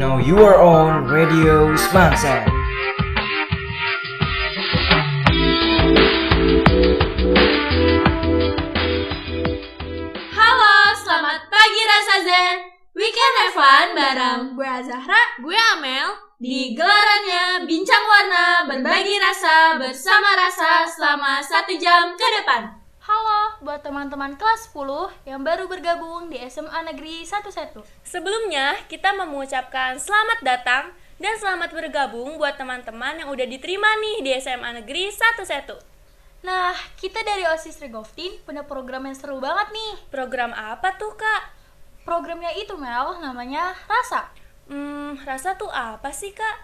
Now you are on Radio Semansa. Halo, selamat pagi Rasa Zen. Weekend have fun bareng gue Azahra, gue Amel. Di gelarannya Bincang Warna Berbagi Rasa Bersama Rasa selama satu jam ke depan. Halo buat teman-teman kelas 10 yang baru bergabung di SMA Negeri 11. Sebelumnya, kita mengucapkan selamat datang dan selamat bergabung buat teman-teman yang udah diterima nih di SMA Negeri 11. Nah, kita dari OSIS Regoftin punya program yang seru banget nih. Program apa tuh, Kak? Programnya itu Mel, namanya Rasa. Hmm, rasa tuh apa sih, Kak?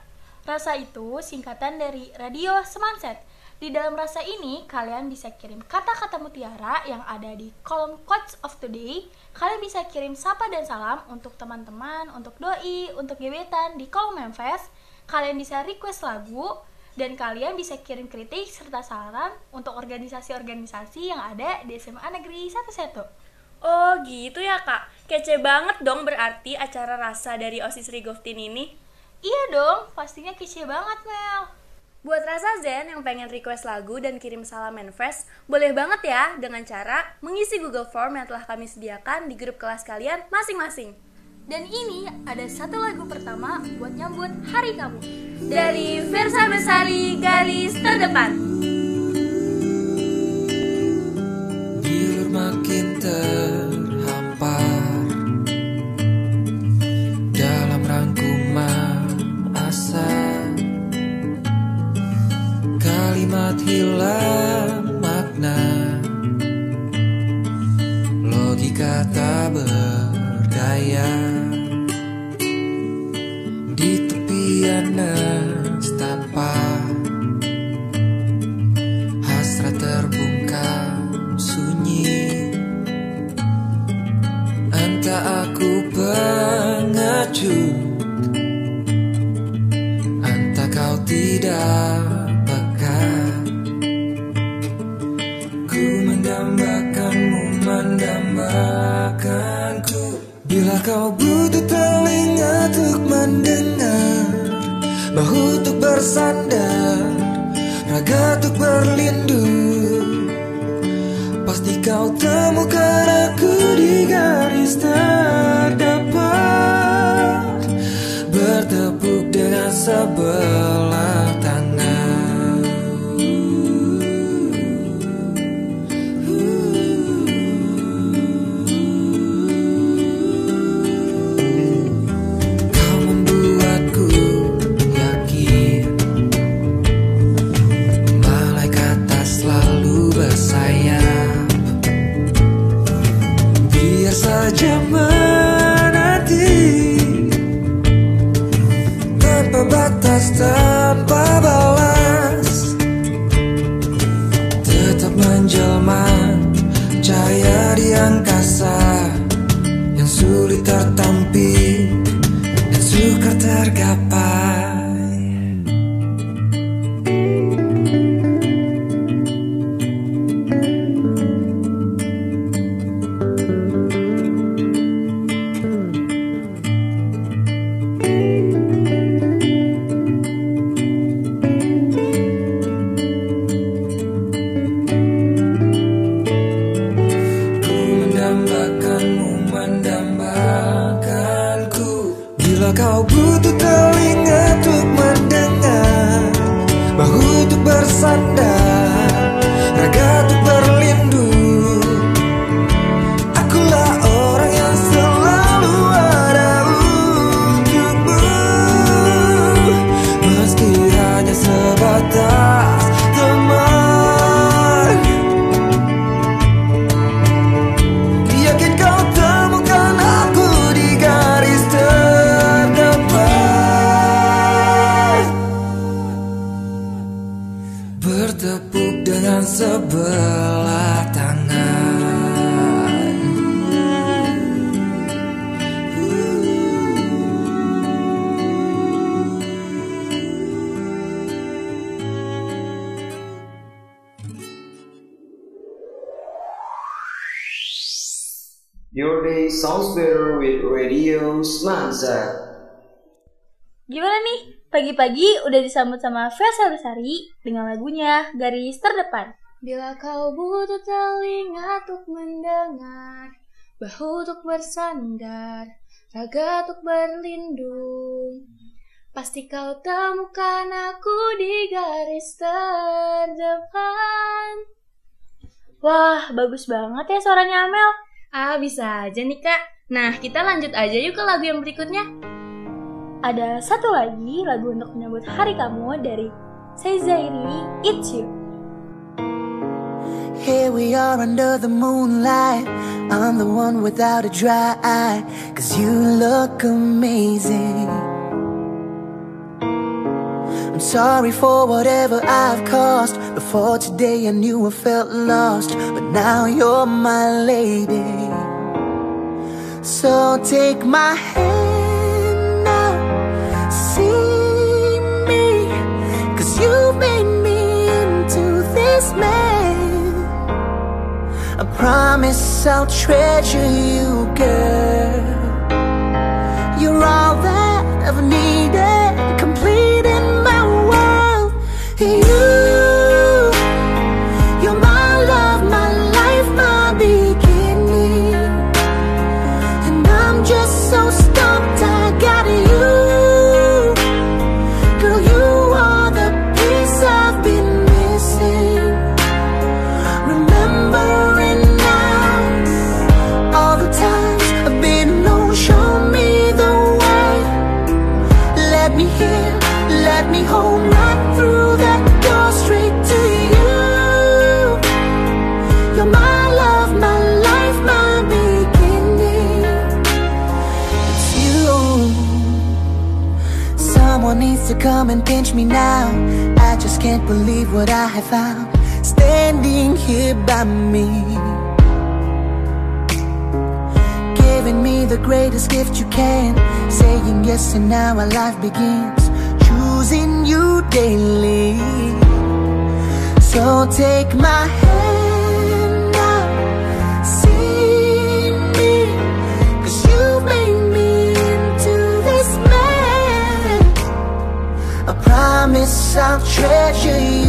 Rasa itu singkatan dari Radio Semanset. Di dalam rasa ini, kalian bisa kirim kata-kata mutiara yang ada di kolom quotes of today. Kalian bisa kirim sapa dan salam untuk teman-teman, untuk doi, untuk gebetan di kolom manifest. Kalian bisa request lagu, dan kalian bisa kirim kritik serta saran untuk organisasi-organisasi yang ada di SMA Negeri 11. Oh, gitu ya, Kak. Kece banget dong berarti acara rasa dari OSIS Rigoftin ini. Iya dong, pastinya kece banget Mel. Buat Rasa Zen yang pengen request lagu dan kirim salam manifest, boleh banget ya dengan cara mengisi Google Form yang telah kami sediakan di grup kelas kalian masing-masing. Dan ini ada satu lagu pertama buat nyambut hari kamu. Dari Versa Besari Garis Terdepan. Your day sounds better with Radio Semansa. Gimana nih? Pagi-pagi udah disambut sama Vesel Besari dengan lagunya Garis Terdepan. Bila kau butuh telinga untuk mendengar, bahu untuk bersandar, raga untuk berlindung. Pasti kau temukan aku di garis terdepan. Wah, bagus banget ya suaranya Amel. Ah, bisa aja nih kak. Nah, kita lanjut aja yuk ke lagu yang berikutnya. Ada satu lagi lagu untuk menyambut hari kamu dari Seizairi It's You. Here we are under the moonlight. I'm the one without a dry eye. Cause you look amazing. I'm sorry for whatever I've caused. Before today, I knew I felt lost. But now you're my lady. So take my hand now. See me. Cause you made me into this man. I promise I'll treasure you, girl. You're all that I've needed, greatest gift you can. Saying yes, and now our life begins. Choosing you daily. So take my hand now. See me. Cause you made me into this man. I promise I'll treasure you,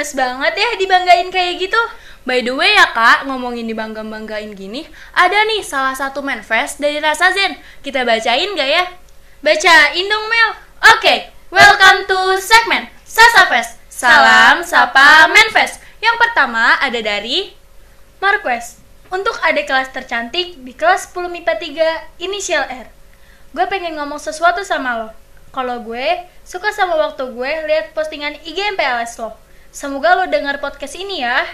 gemes banget ya dibanggain kayak gitu. By the way ya kak, ngomongin dibangga-banggain gini, ada nih salah satu manifest dari Rasa Zen. Kita bacain gak ya? Bacain dong Mel. Oke, welcome to segmen Sasa Fest. Salam Sapa Manfest. Yang pertama ada dari Marquez, untuk adik kelas tercantik di kelas 10 MIPA 3 inisial R. Gue pengen ngomong sesuatu sama lo. Kalau gue suka sama waktu gue lihat postingan IG MPLS lo. Semoga lo dengar podcast ini ya.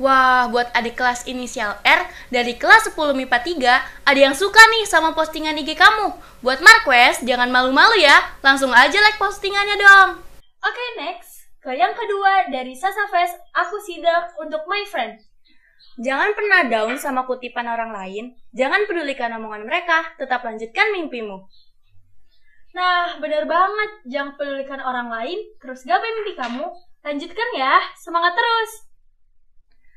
Wah, buat adik kelas inisial R dari kelas 10 MIPA 3, ada yang suka nih sama postingan IG kamu. Buat Marquez, jangan malu-malu ya. Langsung aja like postingannya dong. Oke, next. Ke yang kedua dari Sasa Fest, aku sidak untuk my friend. Jangan pernah down sama kutipan orang lain. Jangan pedulikan omongan mereka. Tetap lanjutkan mimpimu. Nah, bener banget. Jangan pedulikan orang lain, terus gapai mimpi kamu. Lanjutkan ya, semangat terus.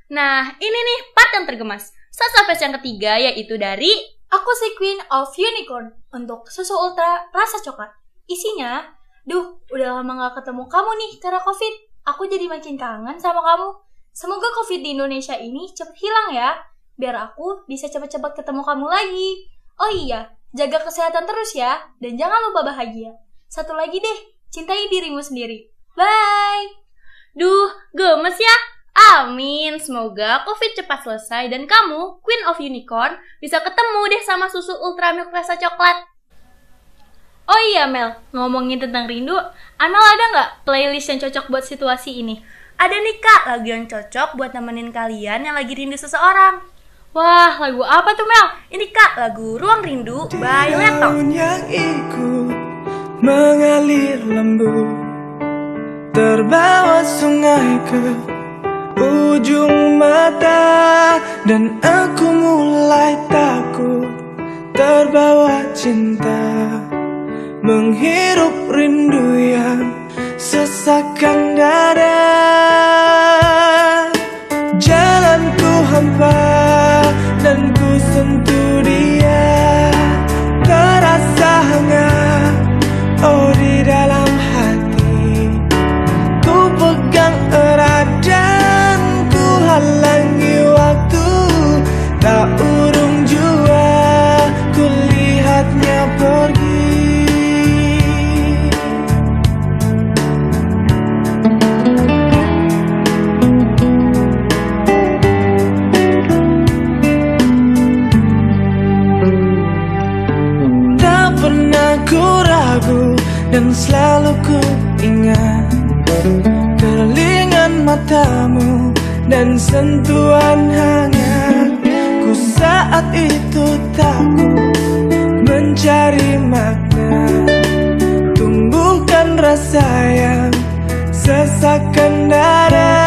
Nah, ini nih part yang tergemas. Sasa Fest yang ketiga yaitu dari Aku si Queen of Unicorn untuk susu ultra rasa coklat. Isinya, duh, udah lama gak ketemu kamu nih karena COVID. Aku jadi makin kangen sama kamu. Semoga COVID di Indonesia ini cepet hilang ya, biar aku bisa cepet-cepet ketemu kamu lagi. Oh iya, jaga kesehatan terus ya, dan jangan lupa bahagia. Satu lagi deh, cintai dirimu sendiri. Bye! Duh, gemes ya. Amin, semoga COVID cepat selesai dan kamu, Queen of Unicorn, bisa ketemu deh sama susu Ultra Milk rasa coklat. Oh iya Mel, ngomongin tentang rindu, Amel ada nggak playlist yang cocok buat situasi ini? Ada nih kak, lagu yang cocok buat nemenin kalian yang lagi rindu seseorang. Wah, lagu apa tuh Mel? Ini kak, lagu Ruang Rindu by yang ikut mengalir lembut Terbawa sungai ke ujung mata Dan aku mulai takut terbawa cinta. Menghirup rindu yang sesakkan dada Jalanku hampa dan ku sentuh selalu ku ingat. Kelingan matamu dan sentuhan hangat. Ku saat itu takut mencari makna. Tumbuhkan rasa yang sesakkan dada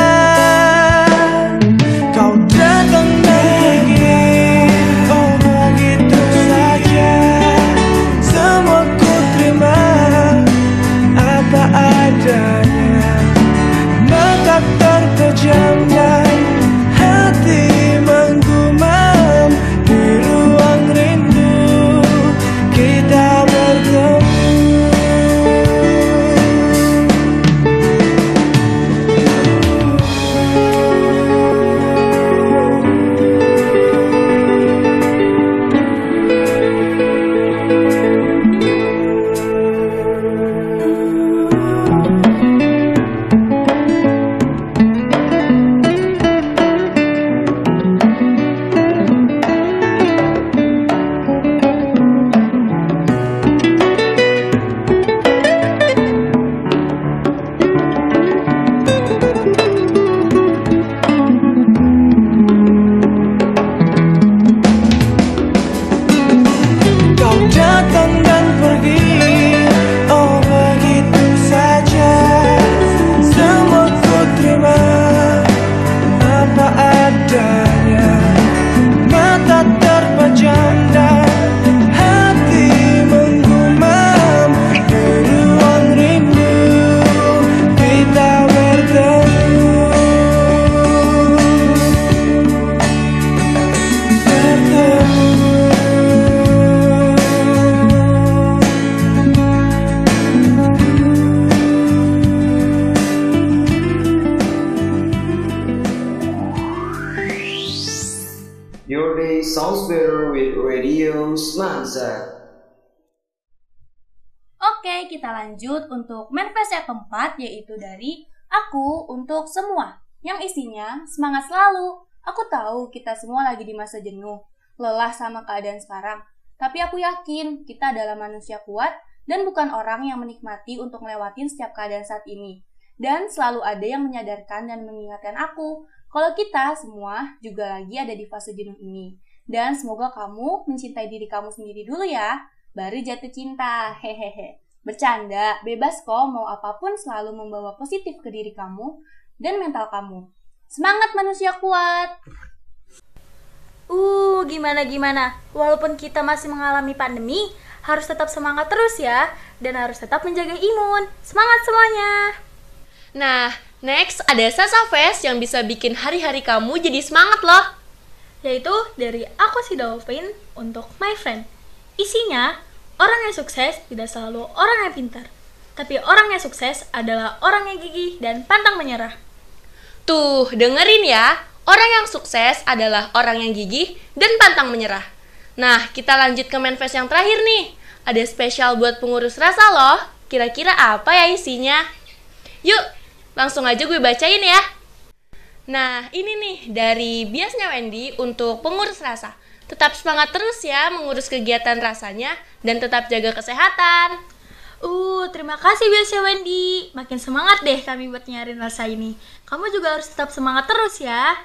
Kita lanjut untuk manifest yang keempat yaitu dari Aku untuk semua, yang isinya semangat selalu. Aku tahu kita semua lagi di masa jenuh, lelah sama keadaan sekarang. Tapi aku yakin kita adalah manusia kuat dan bukan orang yang menikmati untuk melewatin setiap keadaan saat ini. Dan selalu ada yang menyadarkan dan mengingatkan aku kalau kita semua juga lagi ada di fase jenuh ini. Dan semoga kamu mencintai diri kamu sendiri dulu ya, baru jatuh cinta. Hehehe. Bercanda, bebas kok mau apa pun selalu membawa positif ke diri kamu dan mental kamu. Semangat manusia kuat! Uh, gimana-gimana? Walaupun kita masih mengalami pandemi, harus tetap semangat terus ya, dan harus tetap menjaga imun. Semangat semuanya! Nah, next ada Sasa Fest yang bisa bikin hari-hari kamu jadi semangat loh. Yaitu dari Aku Si Dolphin untuk My Friend. Isinya, orang yang sukses tidak selalu orang yang pintar. Tapi orang yang sukses adalah orang yang gigih dan pantang menyerah. Tuh, dengerin ya. Orang yang sukses adalah orang yang gigih dan pantang menyerah. Nah, kita lanjut ke manifest yang terakhir nih. Ada spesial buat pengurus rasa loh. Kira-kira apa ya isinya? Yuk, langsung aja gue bacain ya. Nah, ini nih dari biasnya Wendy untuk pengurus rasa. Tetap semangat terus ya mengurus kegiatan rasanya dan tetap jaga kesehatan. Uh, terima kasih biasa Wendy. Makin semangat deh kami buat nyariin rasa ini. Kamu juga harus tetap semangat terus ya.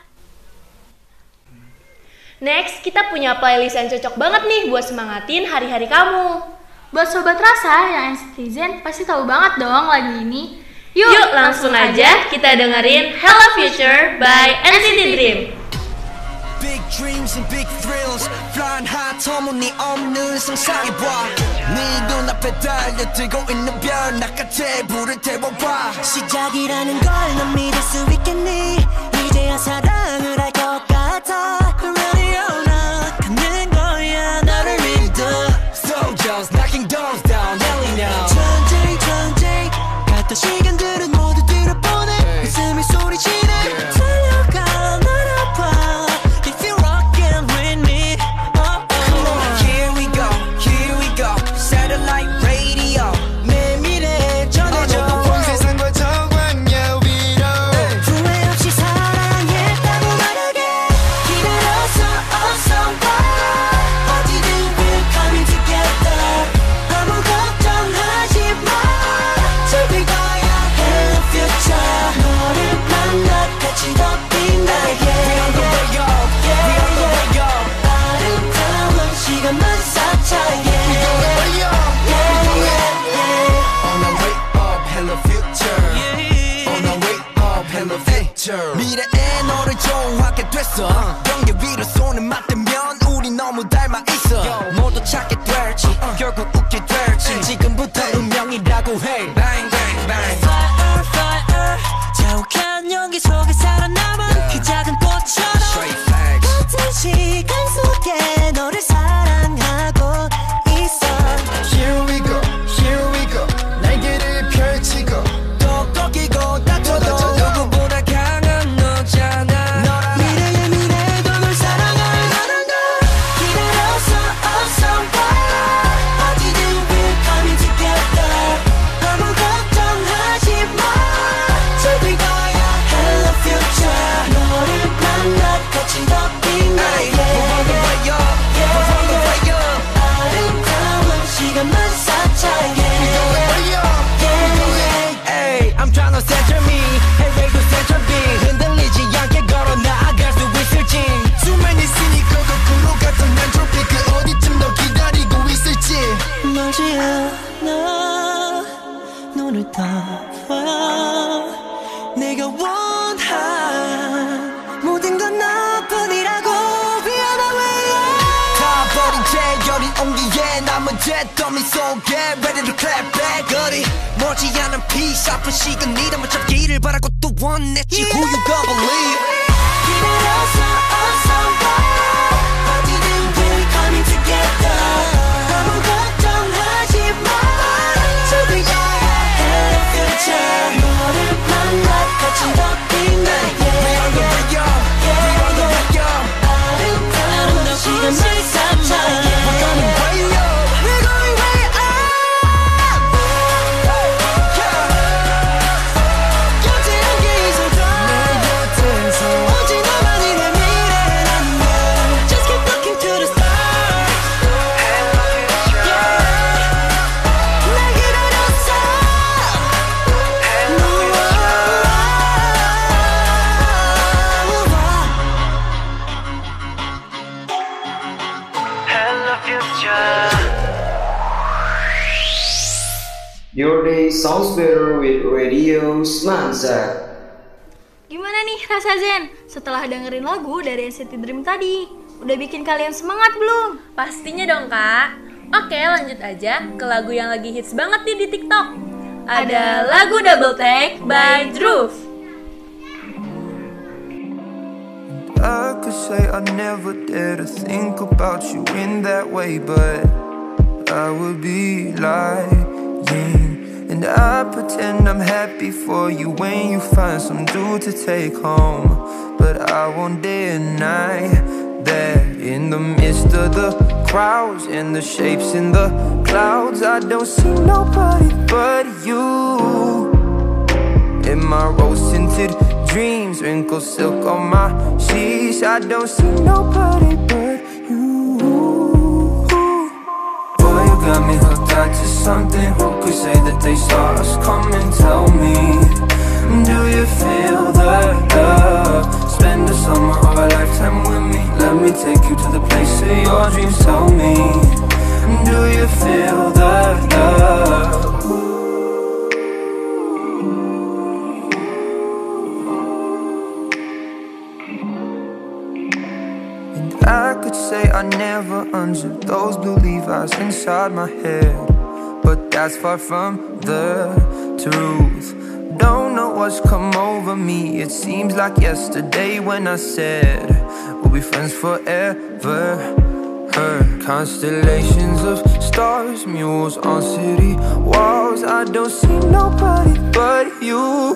Next, kita punya playlist yang cocok banget nih buat semangatin hari-hari kamu. Buat sobat rasa yang citizen pasti tahu banget dong lagu ini. Yuk, langsung aja kita dengerin Hello Future by NCT Dream. Big dreams and big thrills. Flying high 터무니없는 상상해봐 네 눈앞에 달려들고 있는 별 나같이 불을 태워봐. 시작이라는 걸 넌 믿을 수 있겠니? 이제야 사랑을 할 것 같아 좋아하게 됐어 Dengerin lagu dari NCT Dream tadi? Udah bikin kalian semangat belum? Pastinya dong kak. Oke lanjut aja ke lagu yang lagi hits banget nih di TikTok. Ada lagu Double Take by Droove. I could say I never dare to think about you in that way, but I would be lying. And I pretend I'm happy for you when you find some dude to take home. I won't deny that in the midst of the crowds and the shapes in the clouds, I don't see nobody but you. In my rose tinted dreams, wrinkled silk on my sheets. I don't see nobody but you. Boy, you got me hooked on to something. Who could say that they saw us coming? Tell me, do you feel the love? Spend the summer or a lifetime with me. Let me take you to the place of your dreams. Tell me, do you feel the love? And I could say I never unzipped those blue Levi's inside my head. But that's far from the truth. What's come over me. It seems like yesterday when I said we'll be friends forever. Her constellations of stars, mules on city walls. I don't see nobody but you.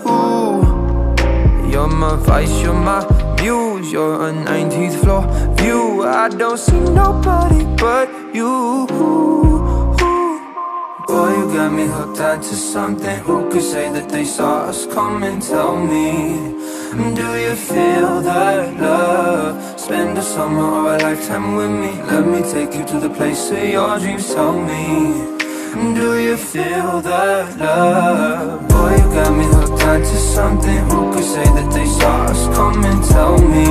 You're my vice, you're my muse, you're a 19th floor view. I don't see nobody but you. Boy, you got me hooked onto something. Who could say that they saw us coming? Tell me, do you feel that love? Spend a summer or a lifetime with me. Let me take you to the place of your dreams. Tell me. Do you feel that love? Boy, you got me hooked onto something. Who could say that they saw us coming? Tell me.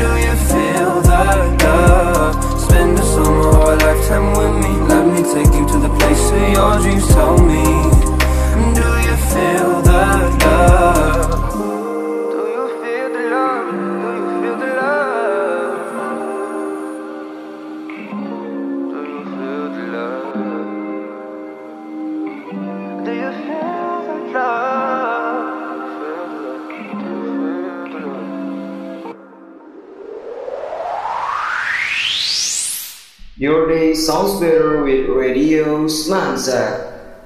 Do you feel that love? Spend a summer sounds better with Radio Semansa.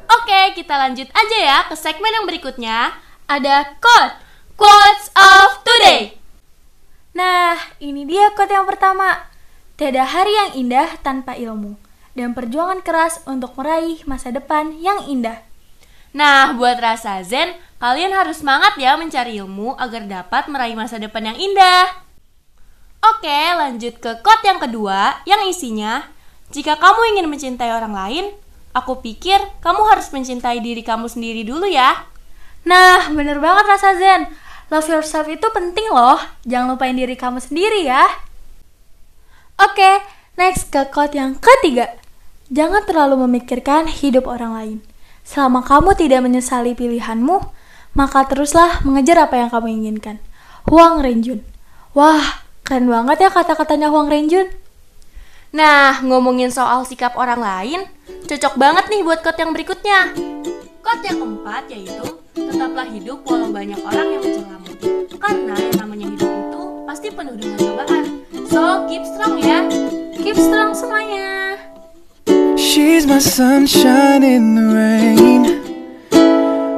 Oke, kita lanjut aja ya ke segmen yang berikutnya. Ada quote, quotes of today. Nah, ini dia quote yang pertama. Tiada hari yang indah tanpa ilmu dan perjuangan keras untuk meraih masa depan yang indah. Nah, buat rasa zen, kalian harus semangat ya mencari ilmu agar dapat meraih masa depan yang indah. Oke, lanjut ke quote yang kedua yang isinya, jika kamu ingin mencintai orang lain, aku pikir kamu harus mencintai diri kamu sendiri dulu ya. Nah, bener banget rasa Zen. Love yourself itu penting loh. Jangan lupain diri kamu sendiri ya. Oke, next ke quote yang ketiga. Jangan terlalu memikirkan hidup orang lain. Selama kamu tidak menyesali pilihanmu, maka teruslah mengejar apa yang kamu inginkan. Huang Renjun. Wah, keren banget ya kata-katanya Huang Renjun. Nah, ngomongin soal sikap orang lain, cocok banget nih buat quote yang berikutnya. Quote yang keempat yaitu, tetaplah hidup walau banyak orang yang mencelamu. Karena yang namanya hidup itu pasti penuh dengan cobaan. So, keep strong ya. Keep strong semuanya. She's my sunshine in the rain.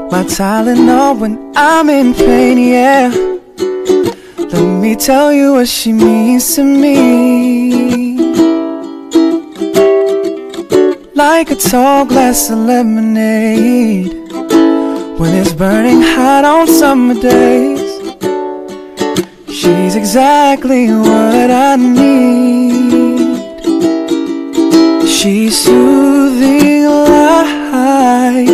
My Tylenol when I'm in pain, yeah. Let me tell you what she means to me. Like a tall glass of lemonade when it's burning hot on summer days. She's exactly what I need. She's soothing like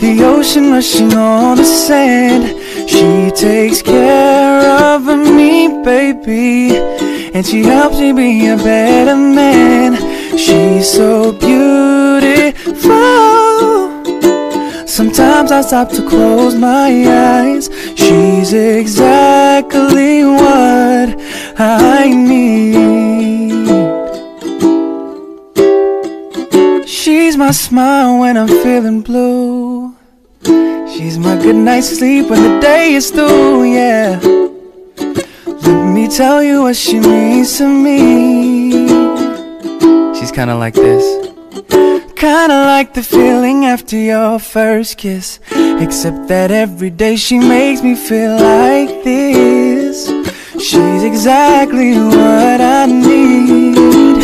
the ocean rushing on the sand. She takes care of me, baby, and she helps me be a better man. She's so beautiful. Sometimes I stop to close my eyes. She's exactly what I need. She's my smile when I'm feeling blue. She's my good night's sleep when the day is through, yeah. Let me tell you what she means to me. She's kinda like this. Kinda like the feeling after your first kiss. Except that every day she makes me feel like this. She's exactly what I need.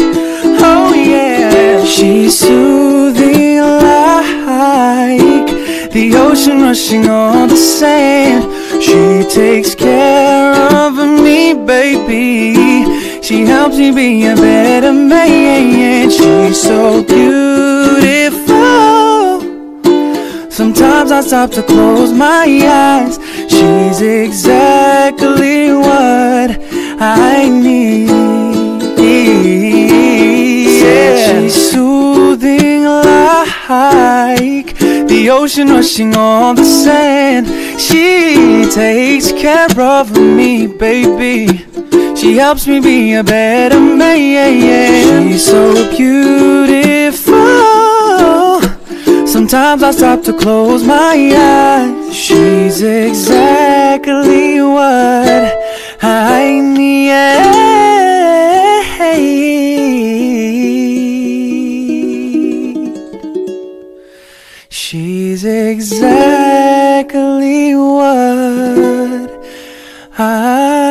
Oh yeah, she's soothing like the ocean rushing on the sand. She takes care of me, baby. She helps me be a better man. She's so beautiful. Sometimes I stop to close my eyes. She's exactly what I need. Yeah, she's soothing like the ocean rushing on the sand. She takes care of me, baby. She helps me be a better man. She's so beautiful. Sometimes I stop to close my eyes. She's exactly what I need. She's exactly what I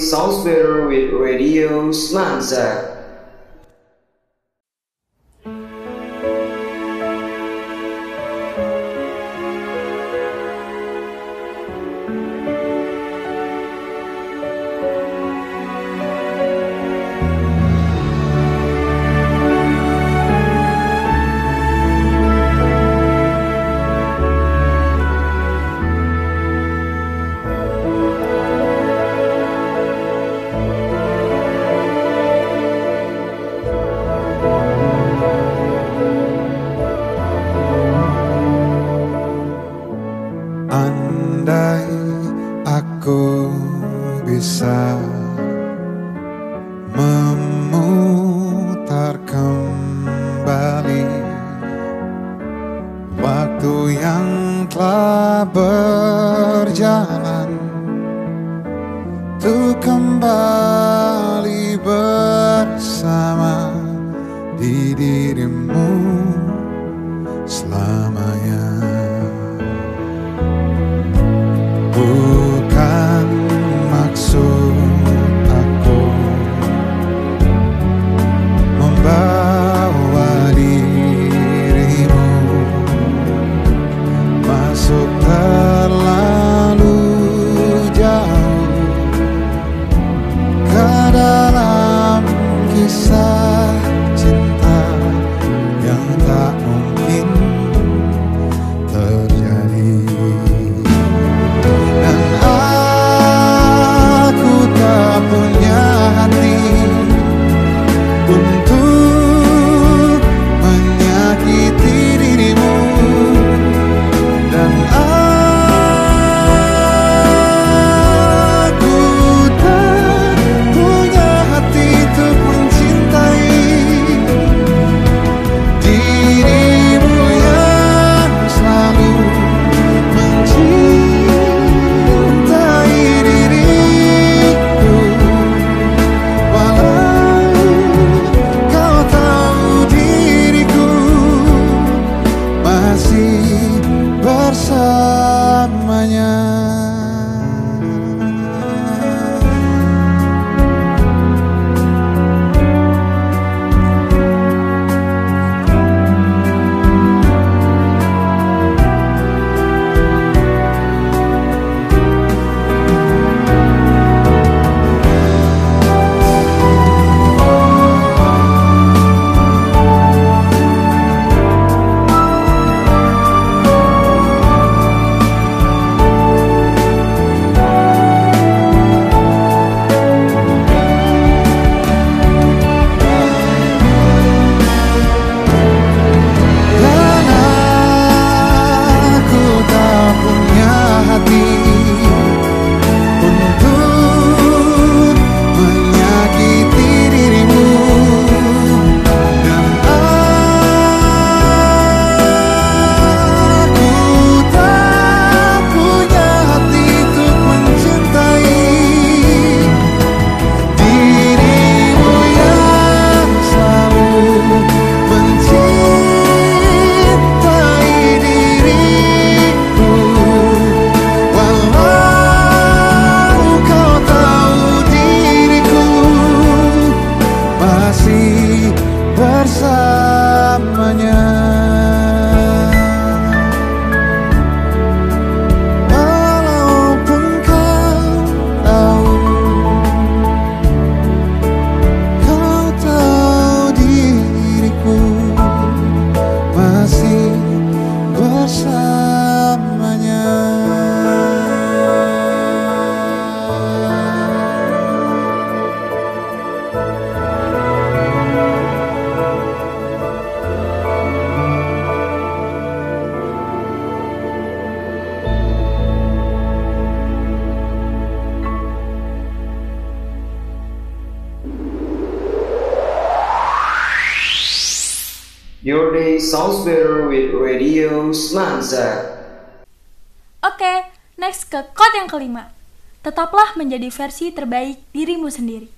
sounds better with Radio Smanza. Menjadi versi terbaik dirimu sendiri.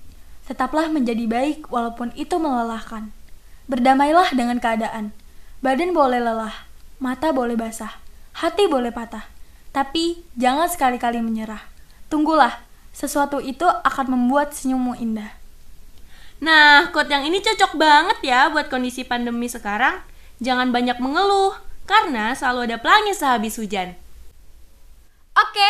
Tetaplah menjadi baik walaupun itu melelahkan. Berdamailah dengan keadaan. Badan boleh lelah, mata boleh basah, hati boleh patah. Tapi jangan sekali-kali menyerah. Tunggulah, sesuatu itu akan membuat senyummu indah. Nah, quote yang ini cocok banget ya buat kondisi pandemi sekarang. Jangan banyak mengeluh, karena selalu ada pelangi sehabis hujan. Oke,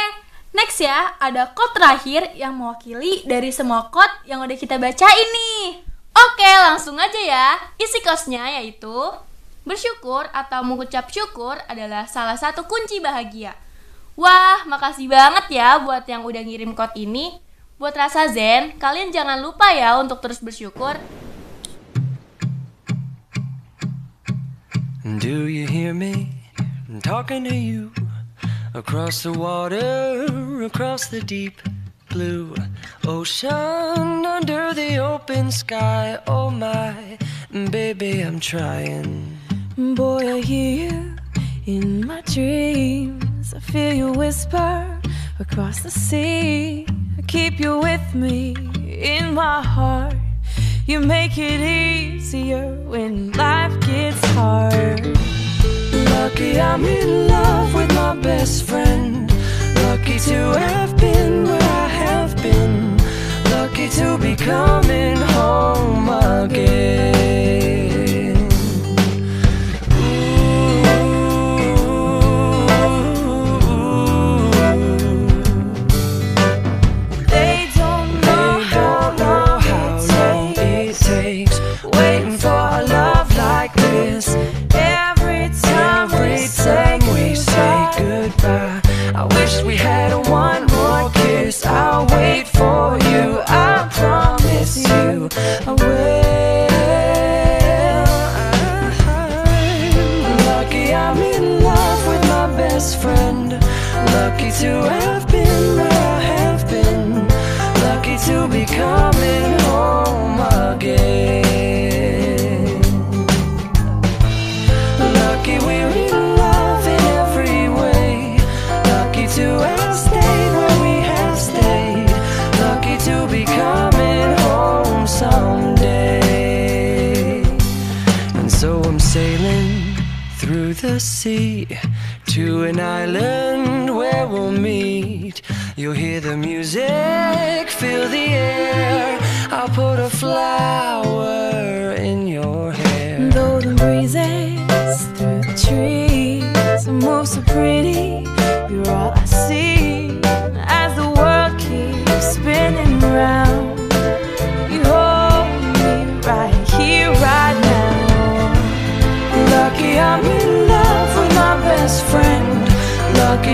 next ya, ada quote terakhir yang mewakili dari semua quote yang udah kita bacain nih. Oke, langsung aja ya. Isi kosnya yaitu Bersyukur atau mengucap syukur adalah salah satu kunci bahagia. Wah, makasih banget ya buat yang udah ngirim quote ini. Buat rasa zen, kalian jangan lupa ya untuk terus bersyukur. Do you hear me talking to you across the water, across the deep blue ocean, under the open sky? Oh my, baby, I'm trying. Boy, I hear you in my dreams. I feel you whisper across the sea. I keep you with me in my heart. You make it easier when life gets hard. Lucky I'm in love with my best friend. Lucky to have been where I have been. Lucky to be coming home again.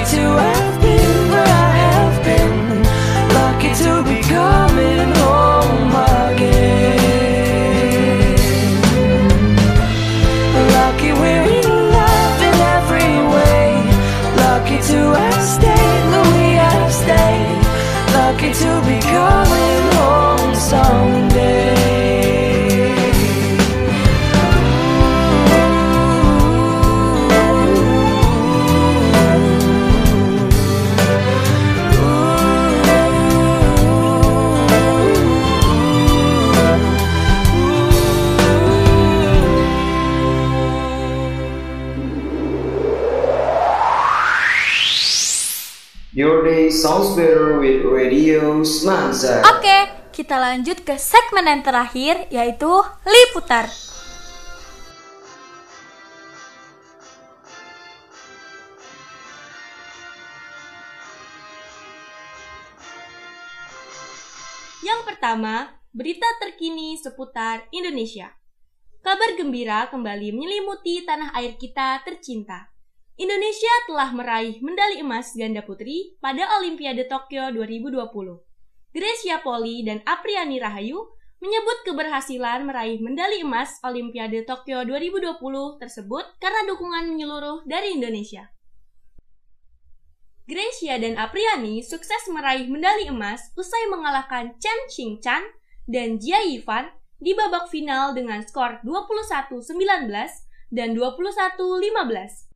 To have been where I have been. Lucky to be coming home again. Lucky we're in love in every way. Lucky to have stayed where we have stayed. Lucky to be coming home someday. Sounds better with Radio Semansa. Oke, kita lanjut ke segmen yang terakhir yaitu liputar. Yang pertama, berita terkini seputar Indonesia. Kabar gembira kembali menyelimuti tanah air kita tercinta. Indonesia telah meraih medali emas ganda putri pada Olimpiade Tokyo 2020. Gracia Poli dan Apriani Rahayu menyebut keberhasilan meraih medali emas Olimpiade Tokyo 2020 tersebut karena dukungan menyeluruh dari Indonesia. Gracia dan Apriani sukses meraih medali emas usai mengalahkan Chen Xingchan dan Jia Yifan di babak final dengan skor 21-19 dan 21-15.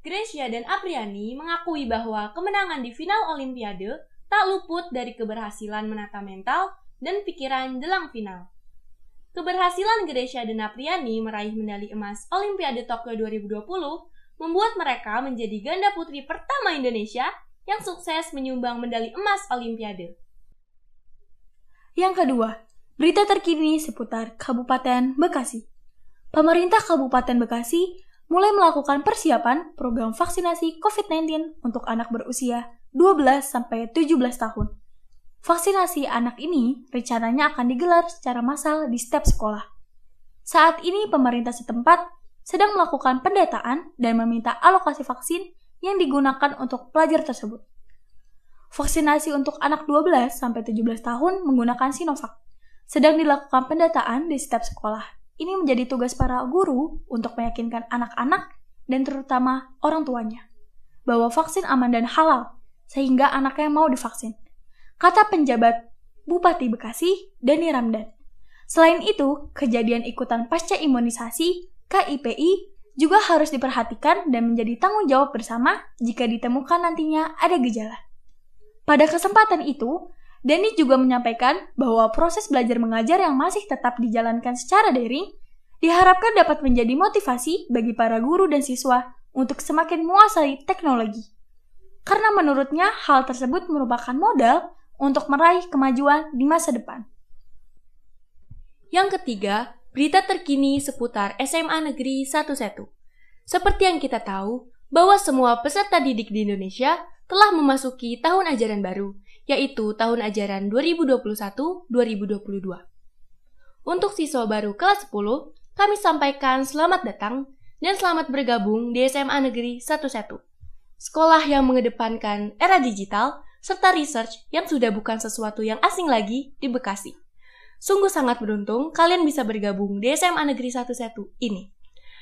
Gracia dan Apriani mengakui bahwa kemenangan di final Olimpiade tak luput dari keberhasilan menata mental dan pikiran jelang final. Keberhasilan Gracia dan Apriani meraih medali emas Olimpiade Tokyo 2020 membuat mereka menjadi ganda putri pertama Indonesia yang sukses menyumbang medali emas Olimpiade. Yang kedua, berita terkini seputar Kabupaten Bekasi. Pemerintah Kabupaten Bekasi mulai melakukan persiapan program vaksinasi COVID-19 untuk anak berusia 12-17 tahun. Vaksinasi anak ini rencananya akan digelar secara massal di setiap sekolah. Saat ini pemerintah setempat sedang melakukan pendataan dan meminta alokasi vaksin yang digunakan untuk pelajar tersebut. Vaksinasi untuk anak 12-17 tahun menggunakan Sinovac. Sedang dilakukan pendataan di setiap sekolah ini menjadi tugas para guru untuk meyakinkan anak-anak dan terutama orang tuanya bahwa vaksin aman dan halal sehingga anaknya mau divaksin. Kata penjabat Bupati Bekasi, Dani Ramdan. Selain itu, kejadian ikutan pasca imunisasi KIPI juga harus diperhatikan dan menjadi tanggung jawab bersama jika ditemukan nantinya ada gejala. Pada kesempatan itu, Denny juga menyampaikan bahwa proses belajar mengajar yang masih tetap dijalankan secara daring diharapkan dapat menjadi motivasi bagi para guru dan siswa untuk semakin menguasai teknologi. Karena menurutnya hal tersebut merupakan modal untuk meraih kemajuan di masa depan. Yang ketiga, berita terkini seputar SMA Negeri 11. Seperti yang kita tahu, bahwa semua peserta didik di Indonesia telah memasuki tahun ajaran baru, yaitu tahun ajaran 2021-2022. Untuk siswa baru kelas 10, kami sampaikan selamat datang dan selamat bergabung di SMA Negeri 11. Sekolah yang mengedepankan era digital serta research yang sudah bukan sesuatu yang asing lagi di Bekasi. Sungguh sangat beruntung kalian bisa bergabung di SMA Negeri 11 ini.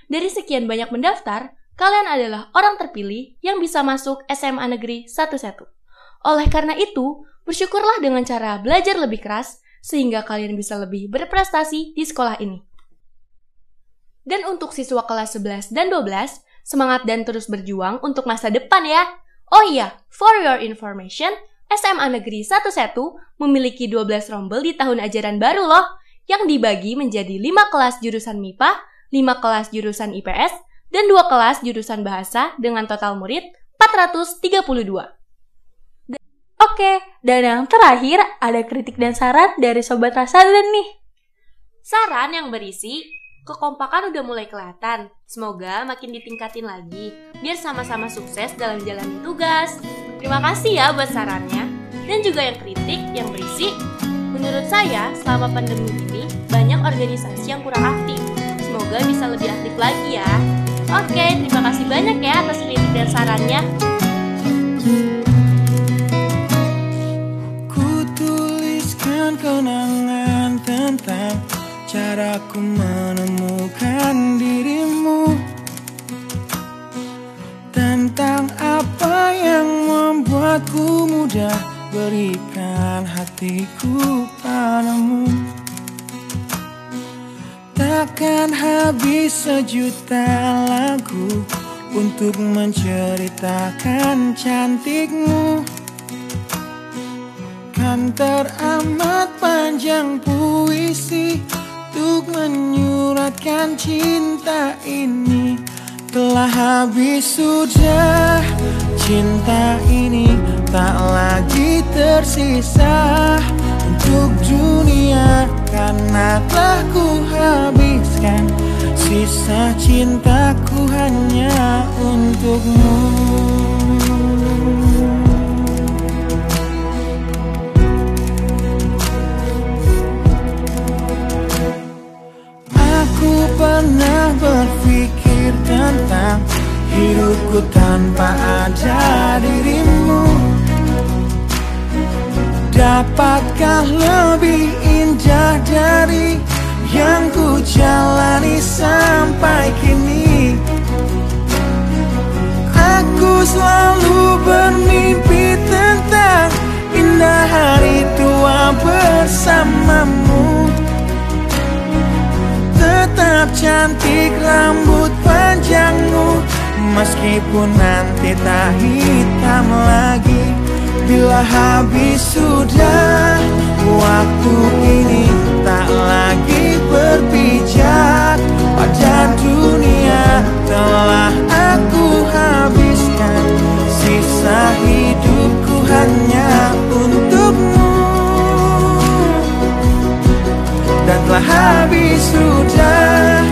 Dari sekian banyak mendaftar, kalian adalah orang terpilih yang bisa masuk SMA Negeri 11. Oleh karena itu, bersyukurlah dengan cara belajar lebih keras sehingga kalian bisa lebih berprestasi di sekolah ini. Dan untuk siswa kelas 11 dan 12, semangat dan terus berjuang untuk masa depan ya. Oh iya, for your information, SMA Negeri 11 memiliki 12 rombel di tahun ajaran baru loh, yang dibagi menjadi 5 kelas jurusan MIPA, 5 kelas jurusan IPS, dan 2 kelas jurusan bahasa dengan total murid 432. Oke, dan yang terakhir ada kritik dan saran dari Sobat Rasadan nih. Saran yang berisi, kekompakan udah mulai kelihatan. Semoga makin ditingkatin lagi, biar sama-sama sukses dalam jalan tugas. Terima kasih ya buat sarannya. Dan juga yang kritik yang berisi, menurut saya selama pandemi ini banyak organisasi yang kurang aktif. Semoga bisa lebih aktif lagi ya. Oke, terima kasih banyak ya atas kritik dan sarannya. Kenangan tentang caraku menemukan dirimu. Tentang apa yang membuatku mudah berikan hatiku padamu. Takkan habis sejuta lagu untuk menceritakan cantikmu Teramat panjang puisi Untuk menyuratkan cinta ini. Telah habis sudah Cinta ini tak lagi tersisa Untuk dunia Karena telah ku habiskan Sisa cintaku hanya untukmu pernah berpikir tentang hidupku tanpa ada dirimu. Dapatkah lebih indah dari yang ku jalani sampai kini? Aku selalu bermimpi tentang indah hari tua bersamamu tetap cantik rambut panjangmu. Meskipun nanti tak hitam lagi Bila habis sudah Waktu ini tak lagi berpijak. Pada dunia telah aku habiskan Sisa hidupku hanya telah habis sudah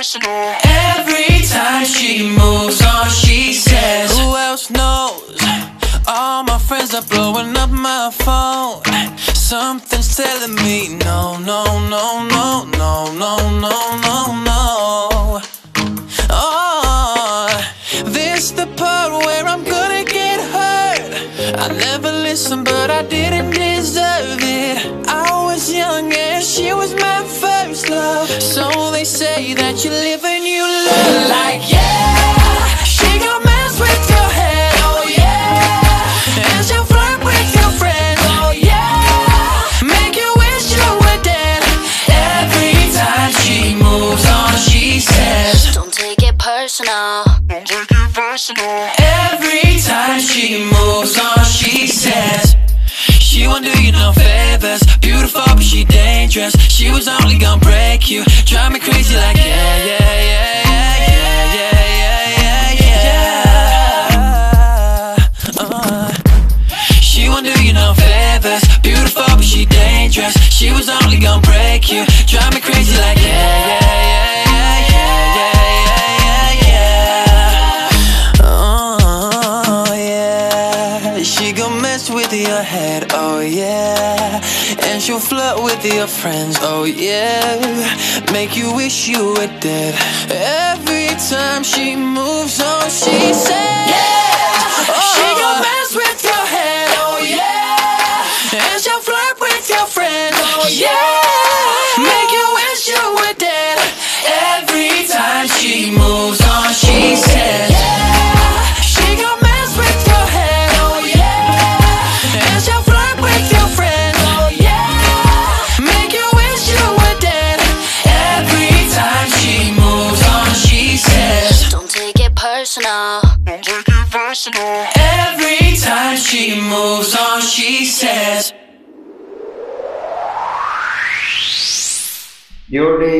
Every time she moves on, she says, Who else knows? All my friends are blowing up my phone. Something's telling me, no, no, no, no, no, no, no, no, no. Oh, this the part where I'm gonna get hurt. I never listened, but I didn't that you live and you learn. Like, yeah, she gon' mess with your head, oh yeah. And she'll flirt with your friends, oh yeah. Make you wish you were dead. Every time she moves on, she says, Don't take it personal. Every favors. Beautiful, but she dangerous. She was only gonna break you, drive me crazy like yeah, yeah, yeah, yeah, yeah, yeah, yeah, yeah, yeah. Uh. She won't do you no favors. Beautiful, but she dangerous. She was only gonna break you, drive me crazy like oh your friends, oh yeah. Make you wish you were dead. Every time she moves on, she says, yeah.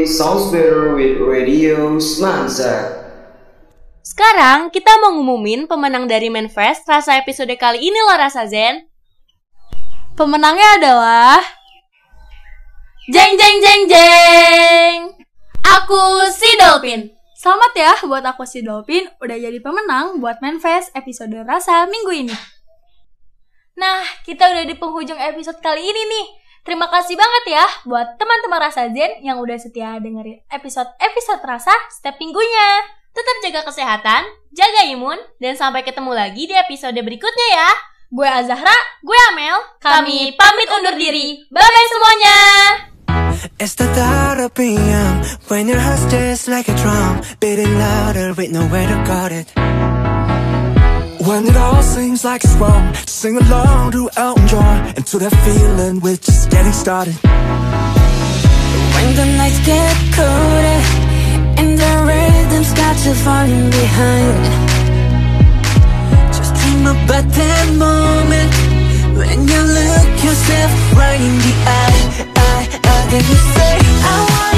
Sounds better with Radio Semansa. Sekarang kita mau ngumumin pemenang dari Manfest Rasa episode kali ini loh Rasa Zen. Pemenangnya adalah Jeng jeng jeng jeng. Aku si Dolphin. Selamat ya buat aku si Dolphin udah jadi pemenang buat Manfest episode Rasa minggu ini. Nah, kita udah di penghujung episode kali ini nih. Terima kasih banget ya buat teman-teman Rasa Zen yang udah setia dengerin episode-episode Rasa setiap minggunya. Tetap jaga kesehatan, jaga imun, dan sampai ketemu lagi di episode berikutnya ya. Gue Azahra, Gue Amel, kami pamit undur diri. Bye-bye semuanya. It's the thought of PM when your heart's just like a drum, beating louder with nowhere to guard it. When it all seems like it's wrong, sing along to Elton John and to that feeling we're just getting started. When the nights get colder and the rhythm's got you falling behind. Just dream about that moment when you look yourself right in the eye, eye, eye, and you say, I wanna